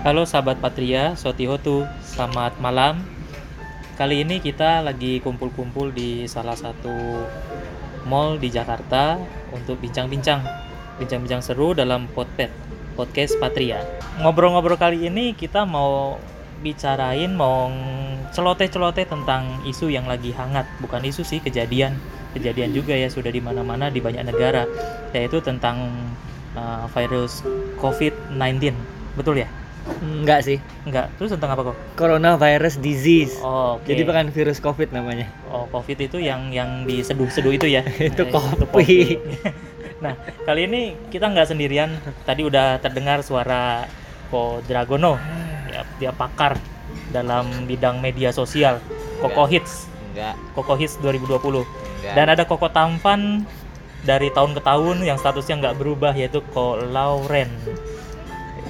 Halo sahabat Patria, Sotihotu, selamat malam. Kali ini kita lagi kumpul-kumpul di salah satu mall di Jakarta untuk bincang-bincang, bincang-bincang seru dalam Podpet, podcast Patria. Ngobrol-ngobrol kali ini kita mau bicarain, mau celoteh-celoteh tentang isu yang lagi hangat, bukan isu sih, kejadian. Kejadian juga ya sudah di mana-mana di banyak negara, yaitu tentang uh, virus COVID-19. Betul ya? Enggak sih. Enggak. Terus tentang apa kok? Coronavirus disease. Oh, oke. Jadi bukan virus COVID namanya. Oh, COVID itu yang yang diseduh-seduh itu ya? Itu Eh, kopi. nah, kali ini kita nggak sendirian. Tadi udah terdengar suara Ko Dragono. Ya, dia pakar dalam bidang media sosial. Koko Hits. Enggak. Koko Hits 2020. Enggak. Dan ada Koko Tampan dari tahun ke tahun yang statusnya nggak berubah yaitu Ko Lauren.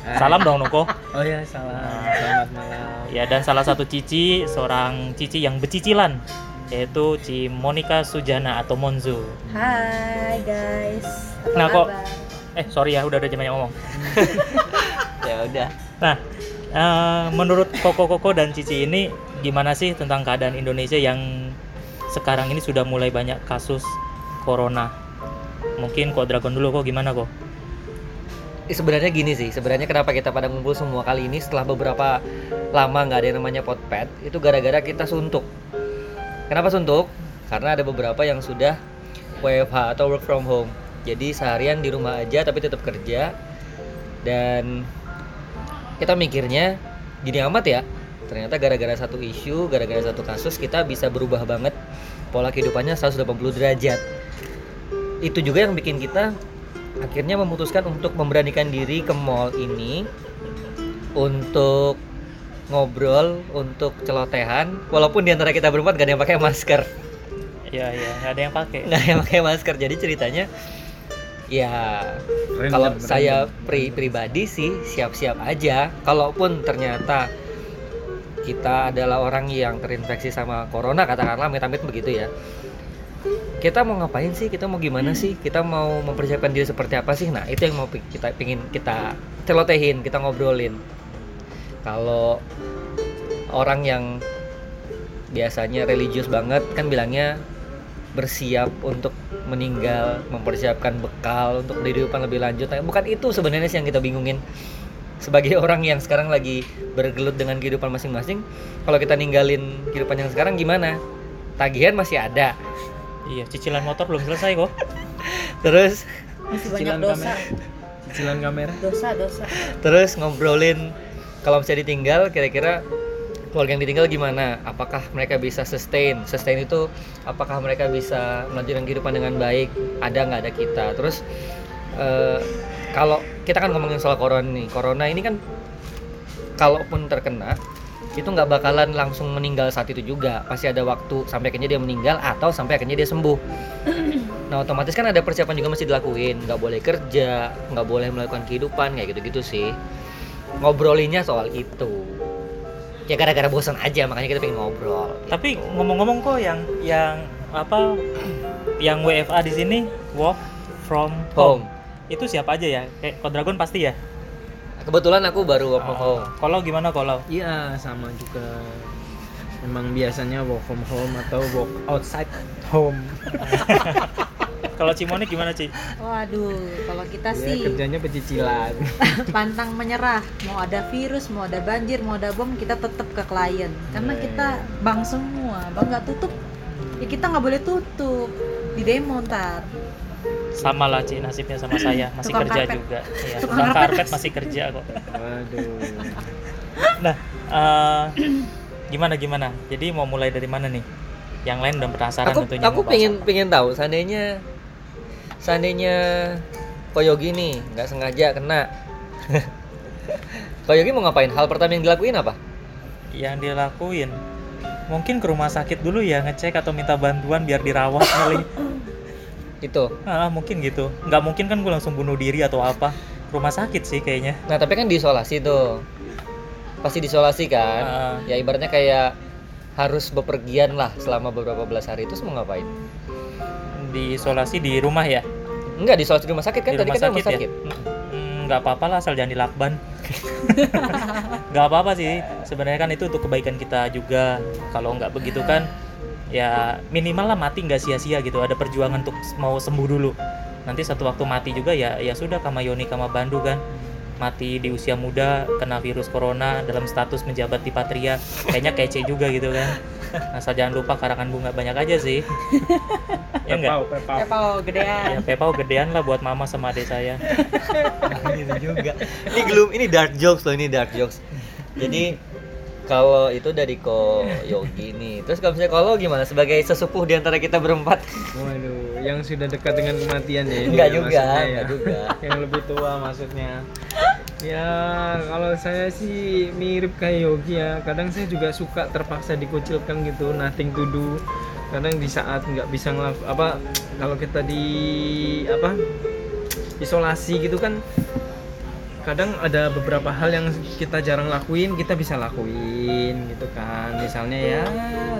Salam dong Noko. Oh ya, salam. Selamat malam. Ya dan salah satu Cici, seorang Cici yang becicilan yaitu Ci Monica Sujana atau Monzo. Hai guys. Apa Nah, kok-? Eh sorry ya udah udah banyak ngomong. Ya udah. Nah eh, menurut Koko Koko dan Cici ini gimana sih tentang keadaan Indonesia yang sekarang ini sudah mulai banyak kasus corona? Mungkin kok Dragon dulu kok gimana kok? Eh, sebenarnya gini sih, sebenarnya kenapa kita pada ngumpul semua kali ini setelah beberapa lama nggak ada yang namanya potpet, itu gara-gara kita suntuk. Kenapa suntuk? Karena ada beberapa yang sudah WFH atau work from home. Jadi seharian di rumah aja tapi tetap kerja. Dan kita mikirnya gini amat ya. Ternyata gara-gara satu isu, gara-gara satu kasus kita bisa berubah banget pola kehidupannya 180 derajat. Itu juga yang bikin kita akhirnya memutuskan untuk memberanikan diri ke mall ini untuk ngobrol, untuk celotehan, walaupun di antara kita berempat gak ada yang pakai masker, Ya ya nggak ada yang pakai. nggak ada yang pakai masker. Jadi ceritanya, ya Random, kalau saya pri pribadi sih siap-siap aja. Kalaupun ternyata kita adalah orang yang terinfeksi sama corona, katakanlah amit-amit begitu ya. Kita mau ngapain sih? Kita mau gimana sih? Kita mau mempersiapkan diri seperti apa sih? Nah, itu yang mau kita pingin kita celotehin, kita ngobrolin. Kalau orang yang biasanya religius banget kan bilangnya bersiap untuk meninggal, mempersiapkan bekal untuk kehidupan lebih lanjut. Nah, bukan itu sebenarnya sih yang kita bingungin. Sebagai orang yang sekarang lagi bergelut dengan kehidupan masing-masing, kalau kita ninggalin kehidupan yang sekarang gimana? Tagihan masih ada. Iya cicilan motor belum selesai kok. Terus Masih banyak Cicilan dosa. kamera. Cicilan kamera. Dosa, dosa. terus ngobrolin kalau misalnya ditinggal kira-kira keluarga yang ditinggal gimana? Apakah mereka bisa sustain? Sustain itu apakah mereka bisa melanjutkan kehidupan dengan baik? Ada nggak ada kita? Terus eh, kalau kita kan ngomongin soal corona nih, corona ini kan kalaupun terkena itu nggak bakalan langsung meninggal saat itu juga pasti ada waktu sampai akhirnya dia meninggal atau sampai akhirnya dia sembuh nah otomatis kan ada persiapan juga mesti dilakuin nggak boleh kerja nggak boleh melakukan kehidupan kayak gitu-gitu sih ngobrolinnya soal itu ya gara-gara bosan aja makanya kita pengen ngobrol Tapi gitu. ngomong-ngomong kok yang yang apa yang WFA di sini work from home. home Itu siapa aja ya? Kayak Kodragon pasti ya. Kebetulan aku baru work from Oh. home Kalau gimana kalau? Iya, sama juga. Memang biasanya work from home atau work outside home. Kalau Cimonik gimana Ci? Waduh, kalau kita Ya, sih kerjanya pecicilan. pantang menyerah. Mau ada virus, mau ada banjir, mau ada bom, kita tetap ke klien. Karena Iya. kita bang semua, bang nggak tutup, ya kita nggak boleh tutup di demo ntar. Sama lah Ci nasibnya sama saya masih Tukang kerja karpet. juga. Iya, Tukang tukang karpet. karpet masih kerja kok. Waduh. Nah, eh, gimana gimana? Jadi mau mulai dari mana nih? Yang lain udah penasaran aku tentunya. aku pengen apa. pengen tahu seandainya seandainya Koyogi nih nggak sengaja kena Koyogi mau ngapain hal pertama yang dilakuin apa yang dilakuin mungkin ke rumah sakit dulu ya ngecek atau minta bantuan biar dirawat kali itu. Ah mungkin gitu. Nggak mungkin kan gue langsung bunuh diri atau apa. Rumah sakit sih kayaknya. Nah tapi kan diisolasi tuh. Pasti diisolasi kan. Ah. ya ibaratnya kayak harus bepergian lah selama beberapa belas hari. Itu mau ngapain? Diisolasi di rumah ya? Enggak diisolasi di rumah sakit kan? Di tadi rumah kan sakit, rumah sakit. Ya Mm, nggak apa-apa lah asal jangan dilakban. Nggak apa-apa sih. Sebenarnya kan itu untuk kebaikan kita juga. Kalau nggak begitu kan ya minimal lah mati nggak sia-sia gitu ada perjuangan untuk mau sembuh dulu nanti satu waktu mati juga ya ya sudah kama Yoni kama Bandu kan mati di usia muda kena virus corona dalam status menjabat di Patria kayaknya kece juga gitu kan asal jangan lupa karangan bunga banyak aja sih ya enggak Pepau, pepau. Pepau gedean. ya pepau gedean lah buat mama sama adik saya gitu juga. Ini gloom, ini dark jokes loh, ini dark jokes. Jadi kalau itu dari Ko Yogi nih. Terus kalau misalnya kalau gimana sebagai sesepuh di antara kita berempat? Waduh, yang sudah dekat dengan kematian ya. Enggak ya juga, maksudnya ya. enggak juga. yang lebih tua maksudnya. Ya, kalau saya sih mirip kayak Yogi ya. Kadang saya juga suka terpaksa dikucilkan gitu, nothing to do. Kadang di saat nggak bisa ngelak apa kalau kita di apa isolasi gitu kan kadang ada beberapa hal yang kita jarang lakuin kita bisa lakuin gitu kan. Misalnya ya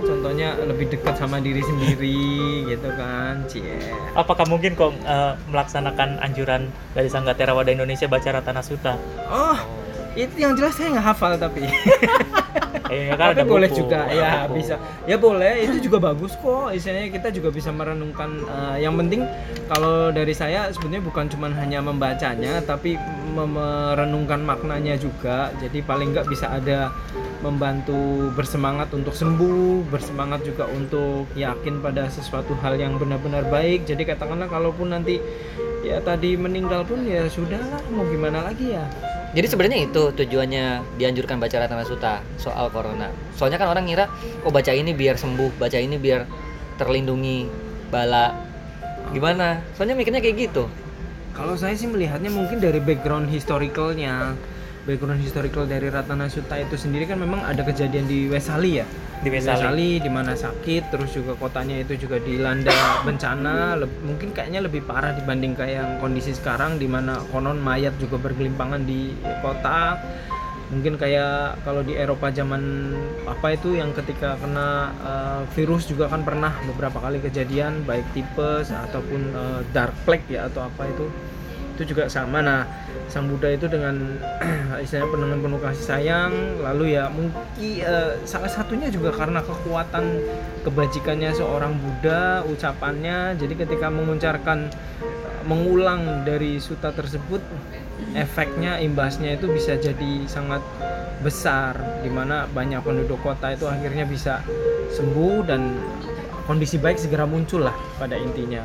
contohnya lebih dekat sama diri sendiri gitu kan cie. Apakah mungkin kok eh, melaksanakan anjuran dari Sangga Theravada Indonesia baca Ratana Sutta oh itu yang jelas saya nggak hafal tapi. Eh, kan tapi boleh buku, juga. Ya buku. bisa. Ya boleh. Itu juga bagus kok. Istilahnya kita juga bisa merenungkan eh, yang penting kalau dari saya sebenarnya bukan cuma hanya membacanya tapi merenungkan maknanya juga. Jadi paling nggak bisa ada membantu bersemangat untuk sembuh bersemangat juga untuk yakin pada sesuatu hal yang benar-benar baik jadi katakanlah kalaupun nanti ya tadi meninggal pun ya sudahlah mau gimana lagi ya Jadi sebenarnya itu tujuannya dianjurkan baca Ratana Sutta soal corona. Soalnya kan orang ngira, oh baca ini biar sembuh, baca ini biar terlindungi bala. Gimana? Soalnya mikirnya kayak gitu. Kalau saya sih melihatnya mungkin dari background historicalnya, background historical dari Ratana Sutta itu sendiri kan memang ada kejadian di Wesali ya, di Wesali. di mana sakit, terus juga kotanya itu juga dilanda bencana, leb- mungkin kayaknya lebih parah dibanding kayak yang kondisi sekarang, di mana konon mayat juga bergelimpangan di kota. Mungkin kayak kalau di Eropa zaman apa itu yang ketika kena eh, virus juga kan pernah beberapa kali kejadian baik tipes ataupun eh, dark plague ya atau apa itu itu juga sama. Nah sang Buddha itu dengan istilahnya dengan penuh kasih sayang lalu ya mungkin eh, salah satunya juga karena kekuatan kebajikannya seorang Buddha ucapannya. Jadi ketika mengucapkan eh, mengulang dari suta tersebut efeknya imbasnya itu bisa jadi sangat besar di mana banyak penduduk kota itu akhirnya bisa sembuh dan kondisi baik segera muncul lah pada intinya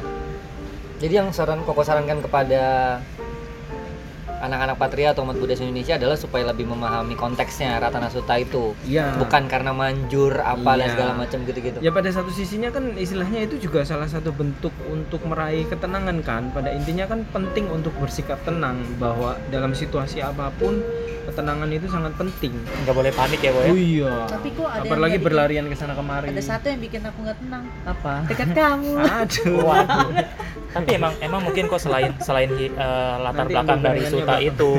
Jadi yang saran Koko sarankan kepada anak-anak Patria atau umat Buddha Indonesia adalah supaya lebih memahami konteksnya Ratana Sutta itu. Iya. Bukan karena manjur apa dan Iya. segala macam gitu-gitu. Ya pada satu sisinya kan istilahnya itu juga salah satu bentuk untuk meraih ketenangan kan. Pada intinya kan penting untuk bersikap tenang bahwa dalam situasi apa pun ketenangan itu sangat penting. nggak boleh panik ya boy Oh iya. Tapi kok ada Apalagi berlarian ke sana kemari. Ada satu yang bikin aku nggak tenang. apa? Dekat kamu. Aduh. Waduh. tapi emang emang mungkin kok selain selain eh, latar Nanti belakang dari suta berapa? itu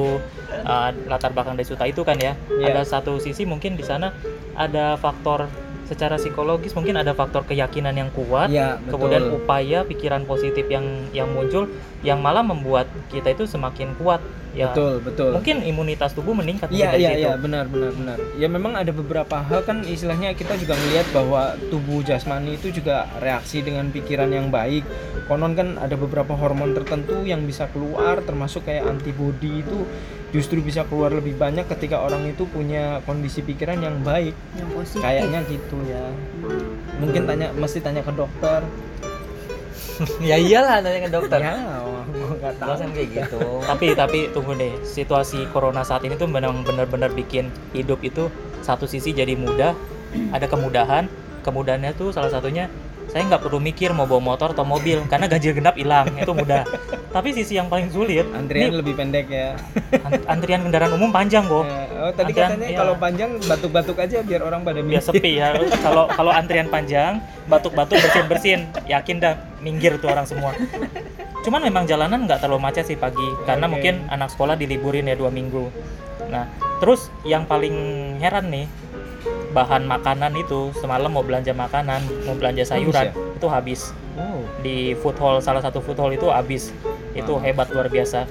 eh, latar belakang dari suta itu kan ya Iya. ada satu sisi mungkin di sana ada faktor secara psikologis mungkin ada faktor keyakinan yang kuat betul. kemudian upaya pikiran positif yang yang muncul yang malah membuat kita itu semakin kuat ya Betul, betul. mungkin imunitas tubuh meningkat Iya iya iya benar benar benar. Ya memang ada beberapa hal kan istilahnya kita juga melihat bahwa tubuh jasmani itu juga reaksi dengan pikiran yang baik. Konon kan ada beberapa hormon tertentu yang bisa keluar termasuk kayak antibodi itu justru bisa keluar lebih banyak ketika orang itu punya kondisi pikiran yang baik. Yang positif. Kayaknya gitu ya. Mungkin tanya mesti tanya ke dokter. ya iyalah nanya ke dokter. Ya, gua nggak tahu. Alasan kayak gitu. tapi tapi tunggu deh situasi corona saat ini tuh memang benar-benar bikin hidup itu satu sisi jadi mudah ada kemudahan kemudahannya tuh salah satunya saya nggak perlu mikir mau bawa motor atau mobil karena ganjil genap hilang itu mudah tapi sisi yang paling sulit Antrian ini lebih pendek ya. an- antrian kendaraan umum panjang kok Ya, Oh, tadi Antrian, katanya iya. kalau panjang batuk-batuk aja biar orang pada biar sepi ya kalau kalau antrian panjang batuk-batuk bersin-bersin yakin dah minggir tuh orang semua cuman memang jalanan nggak terlalu macet sih pagi karena Oke. mungkin anak sekolah diliburin ya dua minggu nah terus yang paling heran nih bahan makanan itu semalam mau belanja makanan mau belanja sayuran Habis itu habis Oh. di food hall salah satu food hall itu habis itu hebat luar biasa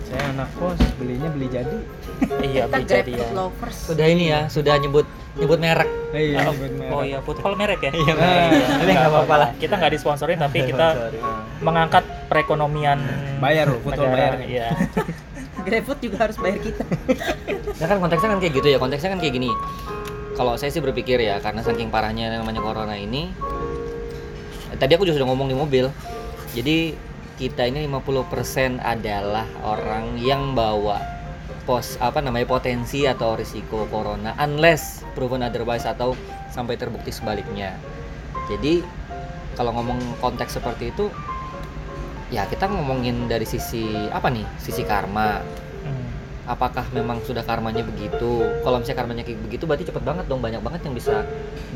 Saya anak kos, belinya beli jadi. iya beli jadi ya lovers Sudah ini ya, sudah nyebut nyebut merek. Iya, oh, buat merek. oh iya food hall merek ya Iya, merek. Nggak apa-apa lah. kita nggak disponsorin tapi kita Nah, mengangkat perekonomian Bayar loh, bayar. iya grab food juga harus bayar kita Nah kan konteksnya kan kayak gitu ya, konteksnya kan kayak gini. Kalau saya sih berpikir ya, karena saking parahnya yang namanya corona ini, eh, tadi aku juga sudah ngomong di mobil. Jadi kita ini 50% adalah orang yang bawa pos apa namanya potensi atau risiko corona unless proven otherwise atau sampai terbukti sebaliknya. Jadi kalau ngomong konteks seperti itu ya kita ngomongin dari sisi apa nih? Sisi karma. Hmm. apakah memang sudah karmanya begitu? Kalau misalnya karmanya kayak begitu berarti cepet banget dong. Banyak banget yang bisa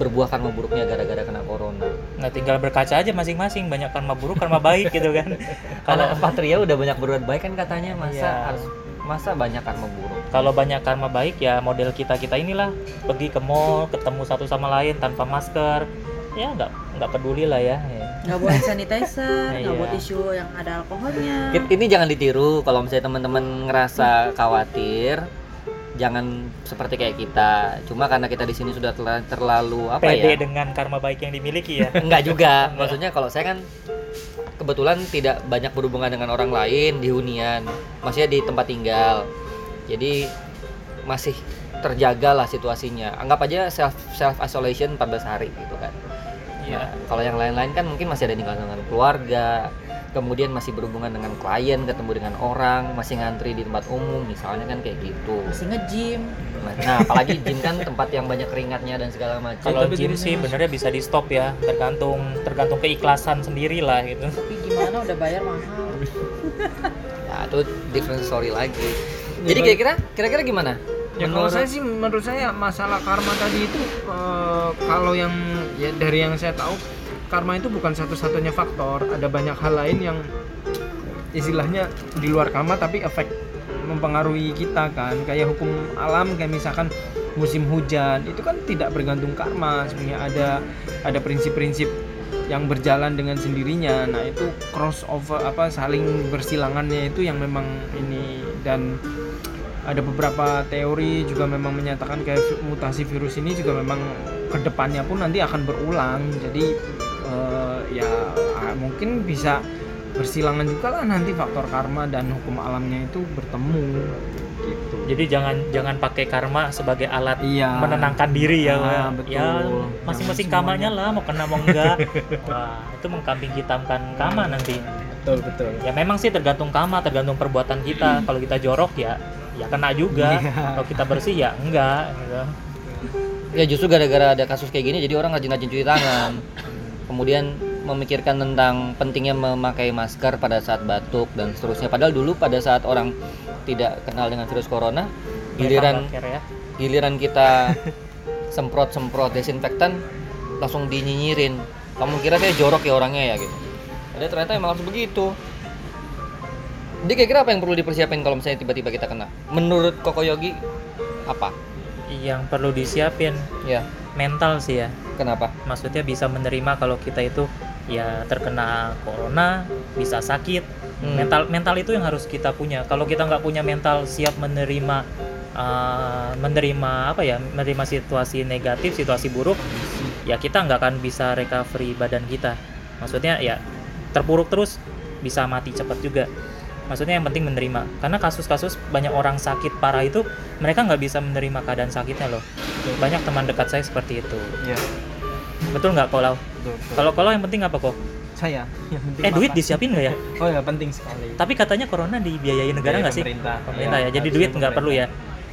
berbuah karma buruknya gara-gara kena corona. Nah tinggal berkaca aja masing-masing. Banyak karma buruk karma baik gitu kan. Kalau Patria udah banyak berbuat baik kan katanya. Masa Iya. harus masa banyak karma buruk? Kalau banyak karma baik ya model kita kita inilah. Pergi ke mall ketemu satu sama lain tanpa masker. Ya nggak nggak peduli lah ya, ya. nggak buat sanitizer nggak Iya. buat tisu yang ada alkoholnya ini jangan ditiru kalau misalnya teman-teman ngerasa khawatir jangan seperti kayak kita cuma karena kita di sini sudah terla- terlalu apa pede ya dengan karma baik yang dimiliki ya Enggak juga. Maksudnya kalau saya kan kebetulan tidak banyak berhubungan dengan orang lain di hunian, maksudnya di tempat tinggal. Jadi masih terjaga lah situasinya. Anggap aja self self isolation 14 hari gitu kan. Iya. Nah, kalau yang lain-lain kan mungkin masih ada tinggal dengan keluarga, kemudian masih berhubungan dengan klien, ketemu dengan orang, masih ngantri di tempat umum misalnya kan kayak gitu. masih nge-gym Nah, nah, apalagi gym kan tempat yang banyak keringatnya dan segala macam. kalau gym sih benernya bisa di stop ya tergantung tergantung keikhlasan sendiri lah gitu tapi gimana udah bayar mahal Nah, itu different story lagi. Ya, Jadi kira-kira kira-kira gimana? Ya kalau saya sih menurut saya masalah karma tadi itu eh, kalau yang ya dari yang saya tahu karma itu bukan satu-satunya faktor, ada banyak hal lain yang istilahnya di luar karma tapi efek mempengaruhi kita kan. Kayak hukum alam kayak misalkan musim hujan itu kan tidak bergantung karma. Sebenarnya ada ada prinsip-prinsip yang berjalan dengan sendirinya. Nah itu crossover apa saling bersilangannya itu yang memang ini dan ada beberapa teori juga memang menyatakan kayak mutasi virus ini juga memang ke depannya pun nanti akan berulang. Jadi eh, ya ah, mungkin bisa bersilangan juga lah nanti faktor karma dan hukum alamnya itu bertemu gitu. Jadi jangan jangan pakai karma sebagai alat iya. menenangkan diri ya Ah, betul. ya masing-masing kamanya lah mau kena mau enggak. Wah itu mengkambing hitamkan kama nanti. Betul betul. Ya memang sih tergantung kama tergantung perbuatan kita. Kalau kita jorok ya ya kena juga Iya. kalau kita bersih ya enggak gitu. Ya justru gara-gara ada kasus kayak gini jadi orang rajin-rajin cuci tangan. Kemudian memikirkan tentang pentingnya memakai masker pada saat batuk dan seterusnya. Padahal dulu pada saat orang tidak kenal dengan virus corona, giliran ya giliran kita semprot-semprot desinfektan langsung dinyinyirin. Kamu kira saya jorok ya orangnya ya gitu. Ada ternyata emang harus begitu. Jadi kira-kira apa yang perlu dipersiapin kalau misalnya tiba-tiba kita kena? Menurut Koko Yogi apa? yang perlu disiapin Ya, mental sih ya kenapa? maksudnya bisa menerima kalau kita itu ya terkena corona bisa sakit Hmm. mental mental itu yang harus kita punya kalau kita nggak punya mental siap menerima uh, menerima apa ya menerima situasi negatif situasi buruk ya kita nggak akan bisa recovery badan kita maksudnya ya terpuruk terus bisa mati cepat juga maksudnya yang penting menerima. Karena kasus-kasus banyak orang sakit parah itu mereka nggak bisa menerima keadaan sakitnya loh. Banyak teman dekat saya seperti itu. Ya betul nggak kalau kalau kalau yang penting apa kok saya yang penting eh duit makan. disiapin nggak ya? Oh ya penting sekali. Tapi katanya corona dibiayai negara nggak sih? pemerintah. Pemerintah ya, jadi harusnya duit nggak perlu ya?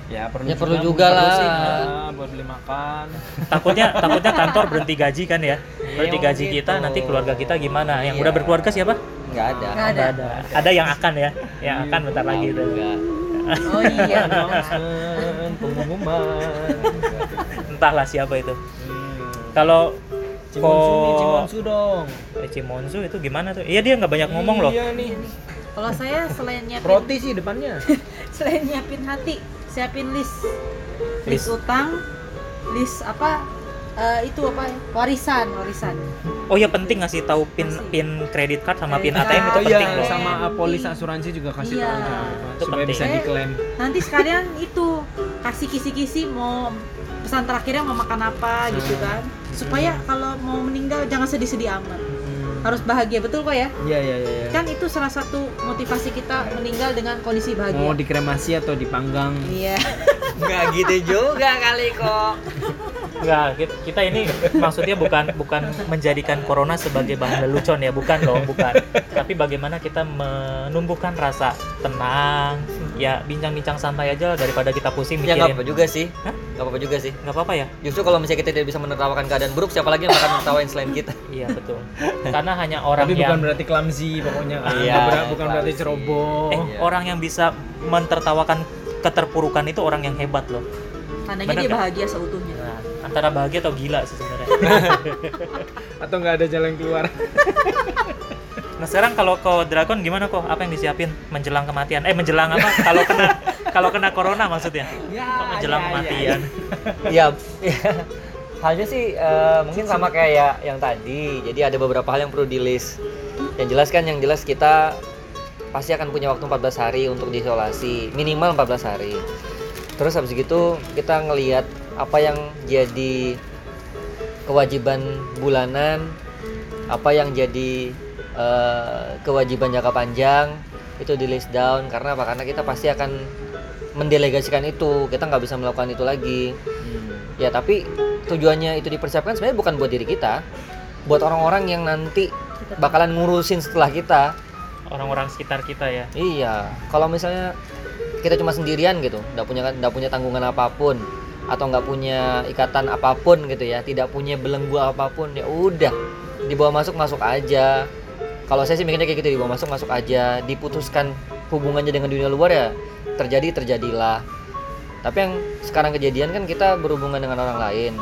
ya perlu Ya, perlu juga juga perlu lah. sih, ya, buat beli makan. Takutnya takutnya kantor berhenti gaji kan ya? Berhenti Iya, gaji gitu. kita nanti keluarga kita gimana? Yang Iya. udah berkeluarga siapa Nggak ada. Nggak ada. Ada ada yang akan ya yang akan bentar lagi juga. oh iya pengumuman entahlah siapa itu Hmm. kalau Cimonsu nih, Kok- Cimonsu dong. Eh, Cimonsu itu gimana tuh iya dia nggak banyak ngomong loh Iya nih. kalau saya selain nyiapin Roti sih depannya. selain nyiapin hati siapin list List. list utang list apa eh, itu apa ya? warisan warisan Oh ya penting ngasih tahu pin Kasih. pin kredit card sama pin Kredit ATM itu Oh card. iya, penting loh. sama uh, polis asuransi juga kasih Iya. tahu Itu supaya penting. bisa diklaim. nanti sekalian itu kasih kisi-kisi mau pesan terakhirnya mau makan apa gitu Hmm. kan supaya kalau mau meninggal jangan sedih-sedih amat. Harus bahagia betul kok ya Iya iya iya. iya. kan itu salah satu motivasi kita meninggal dengan kondisi Mau bahagia dikremasi atau dipanggang? iya nggak gitu juga kali kok Enggak, kit- kita ini maksudnya bukan bukan menjadikan corona sebagai bahan lelucon ya, bukan loh, bukan. Tapi bagaimana kita menumbuhkan rasa tenang, ya bincang-bincang santai aja daripada kita pusing ya nggak mikirin. apa juga sih Hah? nggak apa-apa juga sih Nggak apa-apa ya? justru kalau misalnya kita tidak bisa menertawakan keadaan buruk siapa lagi yang akan menertawain selain kita Iya betul. Karena hanya orang Tapi yang bukan berarti clumsy pokoknya kan. Iya, Bukan- bukan berarti clumsy. ceroboh. eh Iya. orang yang bisa mentertawakan keterpurukan itu orang yang hebat loh. tandanya Bener dia nggak? bahagia seutuhnya Nah, antara bahagia atau gila sih sebenarnya. Atau nggak ada jalan keluar. Nah sekarang kalau ke Dragon gimana kok? Apa yang disiapin menjelang kematian? Eh menjelang apa? kalau kena kalau kena corona maksudnya? Ya, menjelang ya, ya, kematian. ya ya. Halnya sih eh, mungkin sama kayak yang tadi. Jadi ada beberapa hal yang perlu di list yang jelas kan yang jelas kita pasti akan punya waktu 14 hari untuk diisolasi. Minimal 14 hari. Terus habis gitu kita ngelihat apa yang jadi kewajiban bulanan apa yang jadi eh, kewajiban jangka panjang itu di list down. Karena apa? Karena kita pasti akan mendelegasikan itu. Kita nggak bisa melakukan itu lagi. Hmm. ya tapi tujuannya itu dipersiapkan sebenarnya bukan buat diri kita buat orang-orang yang nanti bakalan ngurusin setelah kita. Orang-orang sekitar kita ya. iya kalau misalnya kita cuma sendirian gitu nggak punya nggak punya tanggungan apa pun atau nggak punya ikatan apa pun gitu ya tidak punya belenggu apa pun ya udah dibawa masuk masuk aja. Kalau saya sih mikirnya kayak gitu dibawa masuk masuk aja. Diputuskan hubungannya dengan dunia luar ya terjadi terjadilah. Tapi yang sekarang kejadian kan kita berhubungan dengan orang lain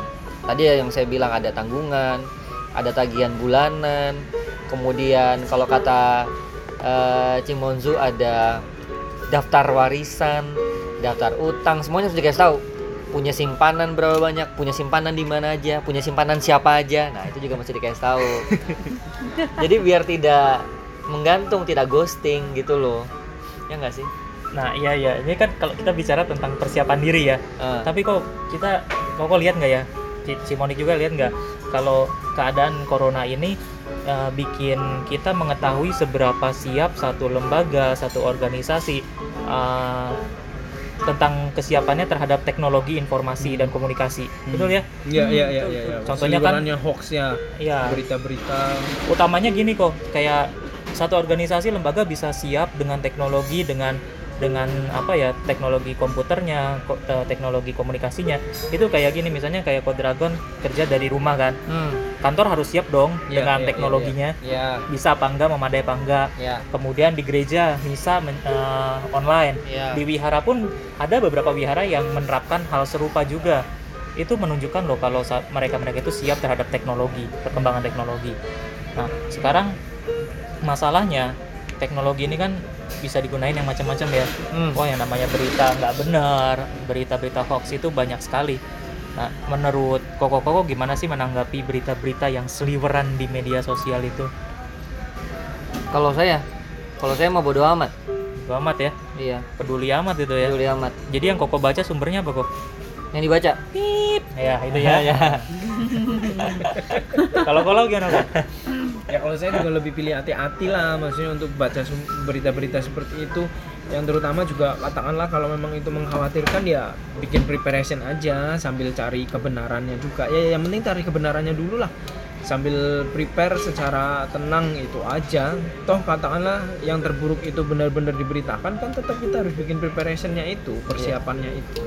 tadi ya yang saya bilang ada tanggungan ada tagihan bulanan kemudian kalau kata eh, Cimonzu ada daftar warisan daftar utang semuanya harus dikasih tahu. Punya simpanan berapa banyak punya simpanan di mana aja punya simpanan siapa aja. Nah itu juga mesti dikasih tahu. Jadi biar tidak menggantung tidak ghosting gitu loh. Ya nggak sih? Nah iya iya. Ini kan kalau kita bicara tentang persiapan diri ya. Eh, Tapi kok kita kok kok lihat nggak ya? Cimonik juga lihat nggak kalau keadaan corona ini eh, bikin kita mengetahui seberapa siap satu lembaga, satu organisasi eh, tentang kesiapannya terhadap teknologi informasi dan komunikasi. Betul ya? Iya iya iya betul, iya. iya. Contohnya kan- Seliwerannya hoax ya, Iya. berita-berita. utamanya gini kok kayak satu organisasi lembaga bisa siap dengan teknologi dengan dengan apa ya teknologi komputernya ko- teknologi komunikasinya. Itu kayak gini misalnya kayak Kodragon kerja dari rumah kan. Hmm, kantor harus siap dong Iya, dengan iya, iya, teknologinya. ya bisa apa enggak memadai apa enggak. Ya kemudian di gereja misa men- eh, online. Ya di wihara pun ada beberapa wihara yang menerapkan hal serupa juga. Itu menunjukkan loh kalau mereka mereka itu siap terhadap teknologi perkembangan teknologi. Nah sekarang masalahnya teknologi ini kan bisa digunain yang macam-macam ya. Hmm. wah yang namanya berita nggak benar berita-berita hoax itu banyak sekali. Nah menurut koko koko gimana sih menanggapi berita-berita yang seliweran di media sosial itu? Kalau saya kalau saya mau bodo amat. Bodo amat ya? Iya. Peduli amat itu ya? Peduli amat. Jadi yang koko baca sumbernya apa kok yang dibaca? Ya itu ya. Ya kalau kalau gimana kok Ya kalau saya juga lebih pilih hati-hati lah, maksudnya untuk baca berita-berita seperti itu. Yang terutama juga katakanlah kalau memang itu mengkhawatirkan ya bikin preparation aja sambil cari kebenarannya juga. Ya yang penting cari kebenarannya dulu lah. Sambil prepare secara tenang itu aja. Toh katakanlah yang terburuk itu benar-benar diberitakan kan tetap kita harus bikin preparationnya itu, persiapannya itu.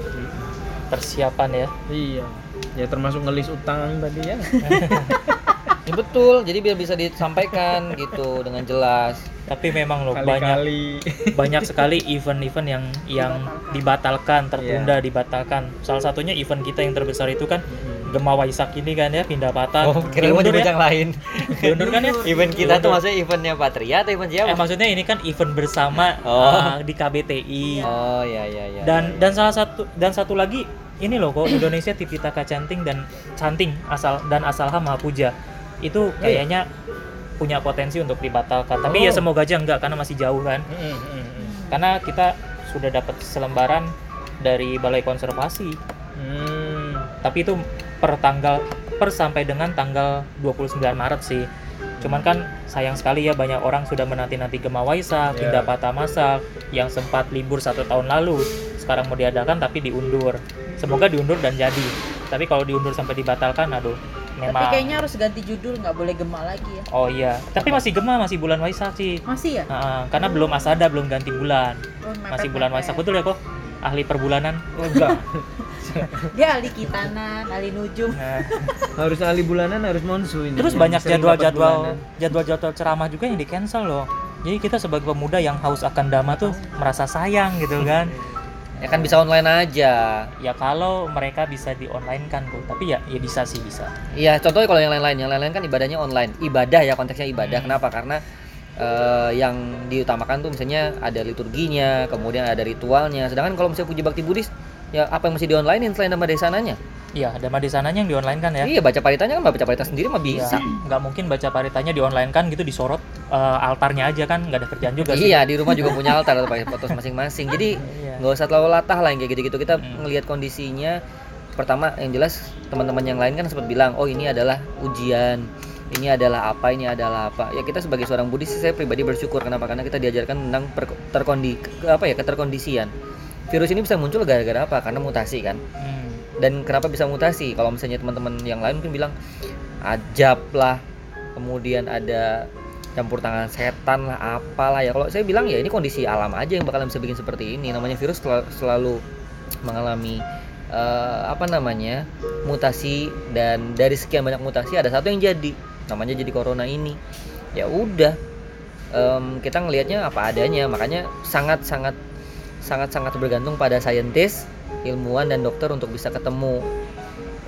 persiapan ya Iya. Ya termasuk ngelis utang tadi ya. Ya betul, jadi biar bisa disampaikan gitu dengan jelas. tapi memang loh banyak Kali-kali. banyak sekali event-event yang yang dibatalkan tertunda dibatalkan salah satunya event kita yang terbesar itu kan Gema Waisak ini kan ya pindah patah Oh, kira mau ya yang lain. diundur kan ya Event kita tuh Diundur. maksudnya eventnya Patria atau event eh siapa? maksudnya ini kan event bersama Oh. uh, di KBTI Oh ya ya ya. dan ya, ya. dan salah satu dan satu lagi ini loh kok Indonesia Tipitaka Canting dan Canting asal dan Asalha Mahapuja itu kayaknya punya potensi untuk dibatalkan. Tapi ya Oh. semoga aja enggak karena masih jauh kan. Mm, mm, mm. Karena kita sudah dapat selembaran dari Balai Konservasi. Hmm. Tapi itu per tanggal per sampai dengan tanggal 29 Maret sih. Cuman kan sayang sekali ya banyak orang sudah menanti-nanti Gema Waisak, Ya. Indah Patah Masak yang sempat libur satu tahun lalu. Sekarang mau diadakan tapi diundur. Semoga diundur dan jadi. Tapi kalau diundur sampai dibatalkan, aduh, Tapi memang. kayaknya harus ganti judul, nggak boleh gema lagi ya. Oh iya, tapi masih Gema, masih bulan Waisak sih. Masih ya? Nah, karena belum Asada, belum ganti bulan. Oh, Masih mepet-mepet. bulan Waisak betul ya kok? Ahli perbulanan. Enggak. Dia ahli kitanan, ahli nujum. Nah, harus ahli bulanan harus monsu ini. Terus banyak jadwal-jadwal jadwal-jadwal ceramah juga yang di cancel loh. Jadi kita sebagai pemuda yang haus akan dhamma tuh merasa sayang gitu kan. Ya kan bisa online aja. Ya kalau mereka bisa di online kan tuh. Tapi ya ya bisa sih bisa. Iya, contohnya kalau yang lain-lain, yang lain-lain kan ibadahnya online. Ibadah ya konteksnya ibadah. Hmm. Kenapa? Karena eh, yang diutamakan tuh misalnya ada liturginya, kemudian ada ritualnya. Sedangkan kalau misalnya puji bakti Buddhis, ya apa yang mesti di onlinein selain nama desananya? Iya, dhamma desananya yang di online kan ya. Iya, baca paritanya kan baca parita sendiri mah bisa. Iya, nggak mungkin baca paritanya di online kan gitu disorot eh, altarnya aja kan nggak ada kerjaan juga sih. Iya, di rumah juga punya altar atau pakai foto masing-masing. Jadi Iya. nggak usah terlalu latah lah yang kayak gitu-gitu. Kita Hmm. ngelihat kondisinya. Pertama yang jelas teman-teman yang lain kan sempat bilang, oh ini adalah ujian, ini adalah apa, ini adalah apa. Ya kita sebagai seorang Buddhis saya pribadi bersyukur kenapa? Karena kita diajarkan tentang terkondi apa ya keterkondisian. Virus ini bisa muncul gara-gara apa? Karena mutasi kan. Hmm. Dan kenapa bisa mutasi? Kalau misalnya teman-teman yang lain mungkin bilang ajab lah, kemudian ada campur tangan setan lah, apalah ya. Kalau saya bilang ya ini kondisi alam aja yang bakalan bisa bikin seperti ini. Namanya virus sel- selalu mengalami eh, apa namanya mutasi dan dari sekian banyak mutasi ada satu yang jadi namanya jadi corona ini. Ya udah em, kita ngelihatnya apa adanya. Makanya sangat sangat sangat sangat bergantung pada saintis, ilmuwan dan dokter untuk bisa ketemu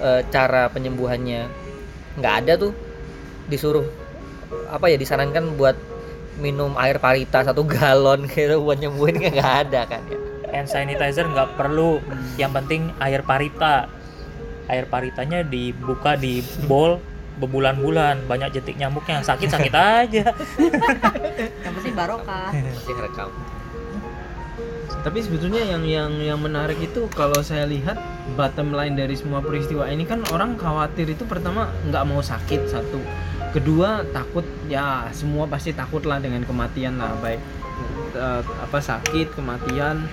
eh, cara penyembuhannya. Nggak ada tuh disuruh apa ya disarankan buat minum air parita satu galon gitu buat nyembuhin kan nggak ada kan ya. Hand sanitizer nggak perlu. Yang penting air parita. Air paritanya dibuka di bowl berbulan-bulan banyak jentik nyamuknya sakit sakit aja Yang penting barokah. Masih rekam. Tapi sebetulnya yang yang yang menarik itu kalau saya lihat bottom line dari semua peristiwa ini kan orang khawatir itu pertama nggak mau sakit satu, kedua takut ya semua pasti takut lah dengan kematian lah. Baik eh, apa sakit kematian.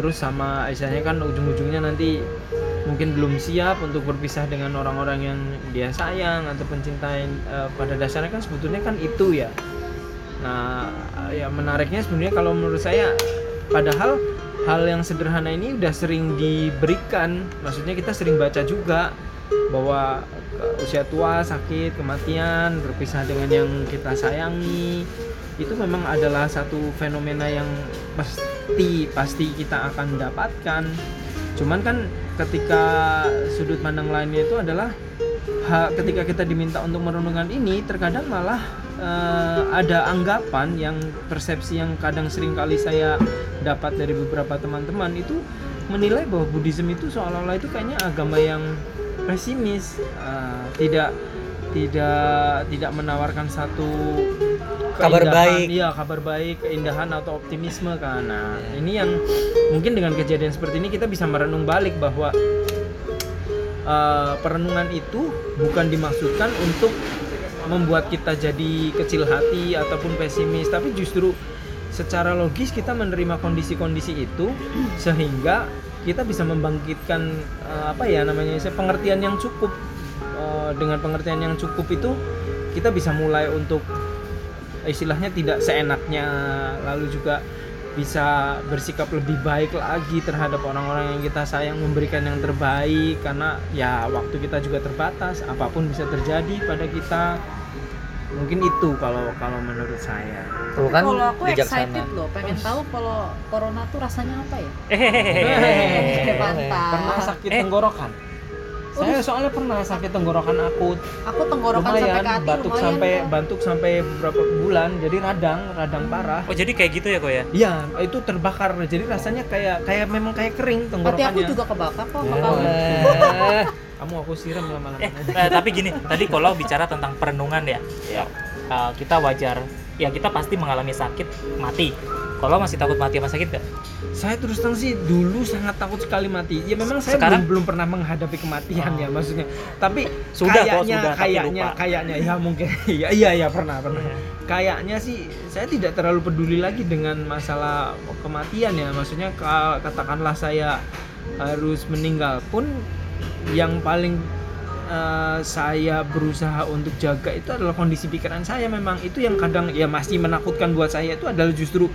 Terus sama istilahnya kan ujung-ujungnya nanti mungkin belum siap untuk berpisah dengan orang-orang yang dia sayang atau pencintai eh, pada dasarnya kan sebetulnya kan itu ya. Nah, ya menariknya sebenarnya kalau menurut saya padahal hal yang sederhana ini udah sering diberikan. Maksudnya kita sering baca juga bahwa usia tua, sakit, kematian, berpisah dengan yang kita sayangi itu memang adalah satu fenomena yang pasti pasti kita akan dapatkan. Cuman kan ketika sudut pandang lainnya itu adalah ketika kita diminta untuk merenungkan ini terkadang malah eh, ada anggapan yang persepsi yang kadang sering kali saya dapat dari beberapa teman-teman itu menilai bahwa Buddhism itu seolah-olah itu kayaknya agama yang pesimis eh, tidak tidak tidak menawarkan satu Kabar baik. iya kabar baik keindahan atau optimisme kan nah ini yang mungkin dengan kejadian seperti ini kita bisa merenung balik bahwa eh, perenungan itu bukan dimaksudkan untuk membuat kita jadi kecil hati ataupun pesimis. Tapi justru secara logis kita menerima kondisi-kondisi itu sehingga kita bisa membangkitkan eh, apa ya namanya pengertian yang cukup. Eh, dengan pengertian yang cukup itu kita bisa mulai untuk istilahnya tidak seenaknya. Lalu juga bisa bersikap lebih baik lagi terhadap orang-orang yang kita sayang memberikan yang terbaik karena ya waktu kita juga terbatas apa pun bisa terjadi pada kita mungkin itu kalau kalau menurut saya Tuh kan kalau aku bijaksana. excited loh, pengen tahu kalau corona tuh rasanya apa ya? Hehehe. Mantap. pernah sakit Eh. tenggorokan Saya soalnya pernah sakit tenggorokan akut. aku tenggorokan sampai lumayan ke hati batuk lumayan sampai kok. batuk sampai beberapa bulan. Jadi radang, radang parah. Oh jadi kayak gitu ya kok ya? Iya, itu terbakar. Jadi rasanya kayak kayak memang kayak kering hati tenggorokannya. aku juga kebakar kok Ya. makanya. Eh, Kamu aku siram lama-lama. Eh, eh, tapi gini, tadi kalau bicara tentang perenungan ya, ya eh, kita wajar, ya kita pasti mengalami sakit mati. Kalau masih takut mati sama sakit gak? Saya terus terang sih dulu sangat takut sekali mati. Ya memang saya Sekarang? belum belum pernah menghadapi kematian Oh. ya maksudnya. Tapi Sudah kayaknya sudah, kayaknya lupa. kayaknya ya mungkin iya iya iya pernah pernah. Kayaknya sih saya tidak terlalu peduli lagi dengan masalah kematian ya. Maksudnya ka- katakanlah saya harus meninggal pun yang paling eh, saya berusaha untuk jaga itu adalah kondisi pikiran saya memang itu yang kadang ya masih menakutkan buat saya itu adalah justru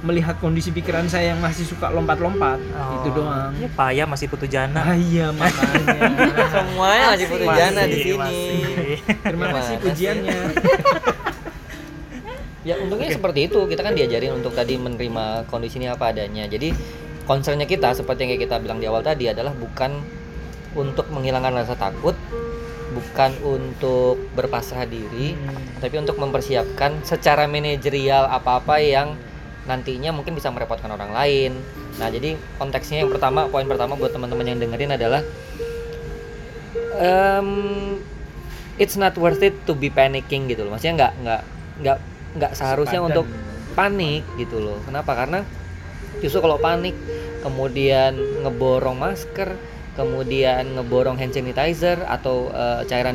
melihat kondisi pikiran saya yang masih suka lompat-lompat itu Oh, doang Ya payah masih putu jana. ah iya makanya semuanya masih putus jana di sini. masih. terima kasih pujiannya Ya untungnya seperti itu kita kan diajarin untuk tadi menerima kondisi ini apa adanya. Jadi concernnya kita seperti yang kita bilang di awal tadi adalah bukan untuk menghilangkan rasa takut, bukan untuk berpasrah diri, tapi untuk mempersiapkan secara manajerial apa-apa yang nantinya mungkin bisa merepotkan orang lain. Nah jadi konteksnya yang pertama, poin pertama buat teman-teman yang dengerin adalah em, it's not worth it to be panicking gitu loh. Maksudnya nggak nggak nggak nggak seharusnya Sepadan. untuk panik gitu loh. Kenapa? Karena justru kalau panik kemudian ngeborong masker, kemudian ngeborong hand sanitizer atau eh, cairan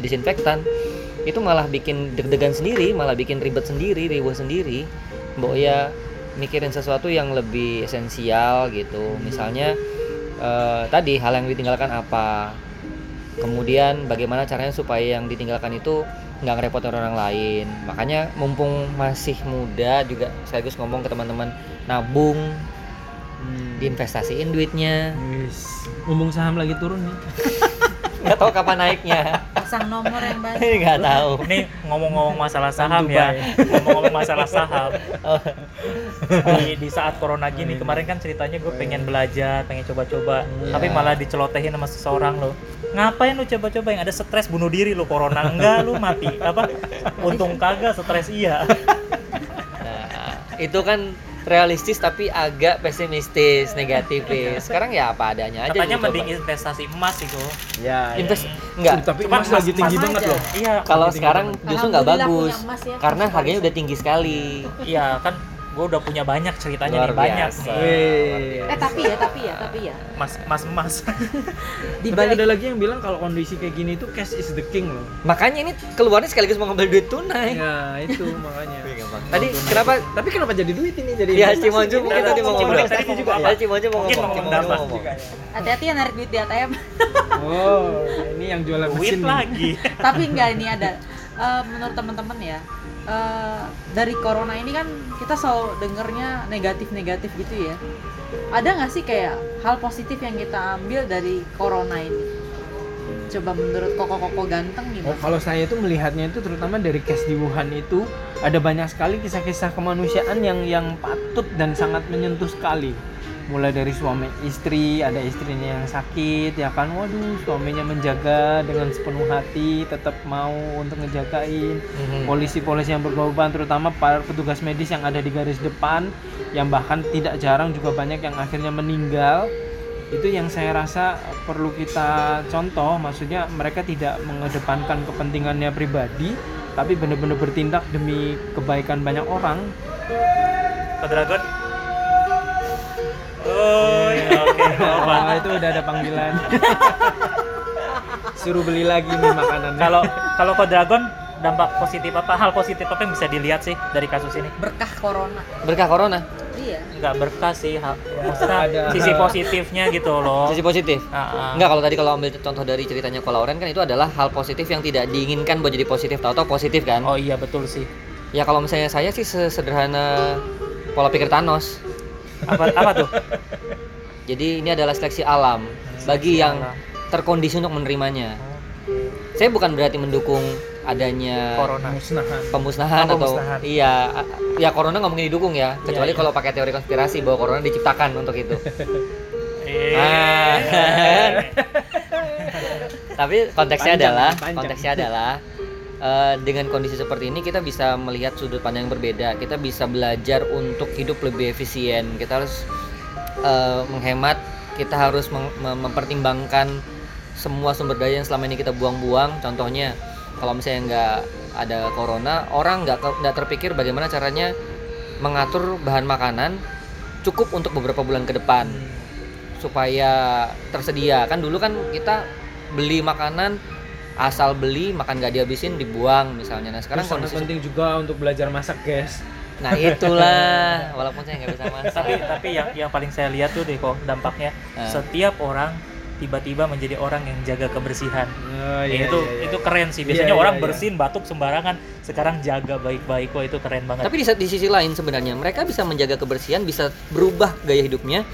disinfektan itu malah bikin deg-degan sendiri, malah bikin ribet sendiri, riweh sendiri. Mbok ya mikirin sesuatu yang lebih esensial gitu. Misalnya eh, tadi hal yang ditinggalkan apa, kemudian bagaimana caranya supaya yang ditinggalkan itu nggak ngerepotin orang lain makanya mumpung masih muda juga sekaligus ngomong ke teman-teman nabung Hmm. diinvestasiin duitnya Wis. Mumpung saham lagi turun nih. nggak tahu kapan naiknya pasang nomor yang banyak nggak tahu Ini ngomong-ngomong masalah saham ya, ngomong-ngomong masalah saham. Oh. Di, di saat corona gini kemarin kan ceritanya gue pengen belajar, pengen coba-coba, Iya. tapi malah dicelotehin sama seseorang lo. Ngapain lu coba-coba yang ada stres bunuh diri lu corona enggak lu mati apa? Untung kagak stres iya. nah, itu kan realistis tapi agak pesimistis negatif sekarang ya apa adanya aja Katanya dicoba. mending investasi emas sih gue. Ya. invest ya. enggak Uh, tapi Cuman emas lagi tinggi banget aja. loh. Iya. kalau sekarang justru nggak bagus emas ya. karena harganya udah tinggi sekali Iya kan gue udah punya banyak ceritanya Luar nih banyak biasa. nih. Eh tapi ya tapi ya tapi ya Mas mas emas. di Tapi balik ada lagi yang bilang kalau kondisi kayak gini tuh cash is the king loh. makanya ini keluarnya sekaligus mau ngambil duit tunai Ya itu makanya. tadi kenapa Tapi kenapa jadi duit ini jadi? ya? Cimonju mungkin tadi mau ngobrol tadi mau juga ngomong Tadi Cimonju mau Mungkin ngomong ngomong ngomong hati-hati ya narik duit di ATM Oh, ini yang jualan Duit mesin lagi. tapi enggak ini ada Eh, menurut teman-teman ya eh, dari corona ini kan kita selalu dengernya negatif-negatif gitu ya. Ada nggak sih kayak hal positif yang kita ambil dari corona ini? Coba menurut koko-koko ganteng Oh, gimana kalau saya itu melihatnya itu terutama dari case di Wuhan itu ada banyak sekali kisah-kisah kemanusiaan yang yang patut dan sangat menyentuh sekali. Mulai dari suami istri, ada istrinya yang sakit, ya kan, waduh suaminya menjaga dengan sepenuh hati, tetap mau untuk ngejagain. Mhm. Polisi-polisi yang berkorban, terutama para petugas medis yang ada di garis depan, yang bahkan tidak jarang juga banyak yang akhirnya meninggal itu yang saya rasa perlu kita contoh maksudnya mereka tidak mengedepankan kepentingannya pribadi tapi benar-benar bertindak demi kebaikan banyak orang Dragon. Oh, ya, oke. Wah, itu udah ada panggilan. Suruh beli lagi nih makanannya. Kalau kalau ke Dragon dampak positif apa? Hal positif apa yang bisa dilihat sih dari kasus ini? berkah corona. Berkah corona? Iya. Nggak berkah sih, hal, maksudnya Ada- sisi positifnya gitu loh. sisi positif? Ah, ah. Enggak kalau tadi kalau ambil contoh dari ceritanya Kolauren kan itu adalah hal positif yang tidak diinginkan buat jadi positif. Tahu-tahu positif kan? Oh iya betul sih. ya kalau misalnya saya sih sesederhana pola pikir Thanos Apa apa tuh? jadi ini adalah seleksi alam bagi yang alam. terkondisi untuk menerimanya saya bukan berarti mendukung adanya Corona. musnahan pemusnahan Oh, atau pemusnahan. iya ya corona nggak mungkin didukung ya kecuali iya. kalau pakai teori konspirasi bahwa corona diciptakan untuk itu Eh. Ah. Tapi konteksnya Panjang, adalah panjang. konteksnya adalah eh, dengan kondisi seperti ini kita bisa melihat sudut pandang yang berbeda. Kita bisa belajar untuk hidup lebih efisien. Kita harus eh, menghemat. Kita harus mem- mempertimbangkan semua sumber daya yang selama ini kita buang-buang. Contohnya kalau misalnya nggak ada corona, orang nggak nggak terpikir bagaimana caranya mengatur bahan makanan cukup untuk beberapa bulan ke depan supaya tersedia kan dulu kan kita beli makanan asal beli makan gak dihabisin dibuang misalnya. Nah sekarang Terus kondisi penting juga untuk belajar masak guys. Nah itulah. Walaupun saya nggak bisa masak. Tapi tapi yang yang paling saya lihat tuh deh kok dampaknya. Nah. setiap orang tiba-tiba menjadi orang yang jaga kebersihan. Oh, Ya, itu itu keren sih. Biasanya Iya, iya, orang iya. bersin batuk sembarangan sekarang jaga baik-baik. Kok itu keren banget. Tapi di, di sisi lain sebenarnya mereka bisa menjaga kebersihan bisa berubah gaya hidupnya